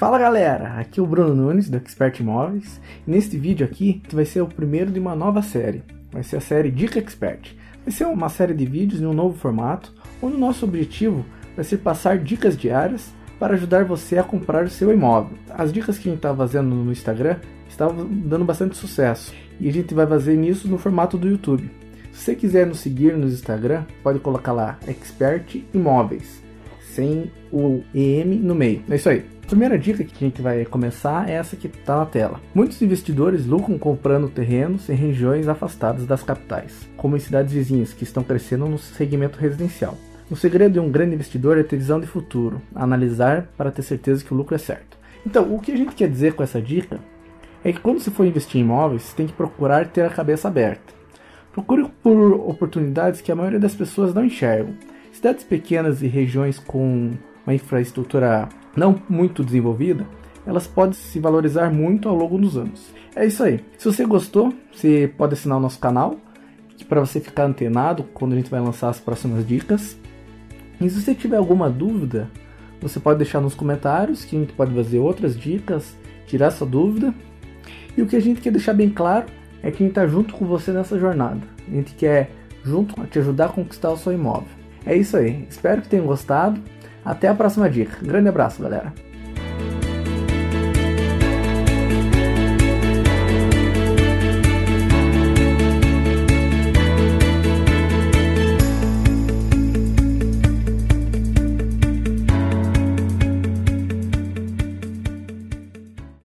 Fala galera, aqui é o Bruno Nunes do Expert Imóveis e neste vídeo aqui vai ser o primeiro de uma nova série. Vai ser a série Dica Expert. Vai ser uma série de vídeos em um novo formato, onde o nosso objetivo vai ser passar dicas diárias para ajudar você a comprar o seu imóvel. As dicas que a gente está fazendo no Instagram estavam dando bastante sucesso e a gente vai fazer isso no formato do YouTube. Se você quiser nos seguir no Instagram, pode colocar lá Expert Imóveis, sem o EM no meio. É isso aí. Primeira dica que a gente vai começar é essa que está na tela. Muitos investidores lucram comprando terrenos em regiões afastadas das capitais, como em cidades vizinhas que estão crescendo no segmento residencial. O segredo de um grande investidor é ter visão de futuro, analisar para ter certeza que o lucro é certo. Então, o que a gente quer dizer com essa dica é que quando você for investir em imóveis, você tem que procurar ter a cabeça aberta. Procure por oportunidades que a maioria das pessoas não enxergam. Cidades pequenas e regiões com uma infraestrutura não muito desenvolvida, elas podem se valorizar muito ao longo dos anos. É isso aí. Se você gostou, você pode assinar o nosso canal para você ficar antenado quando a gente vai lançar as próximas dicas. E se você tiver alguma dúvida, você pode deixar nos comentários que a gente pode fazer outras dicas, tirar sua dúvida. E o que a gente quer deixar bem claro é que a gente está junto com você nessa jornada. A gente quer junto te ajudar a conquistar o seu imóvel. É isso aí. Espero que tenham gostado. Até a próxima dica. Grande abraço, galera.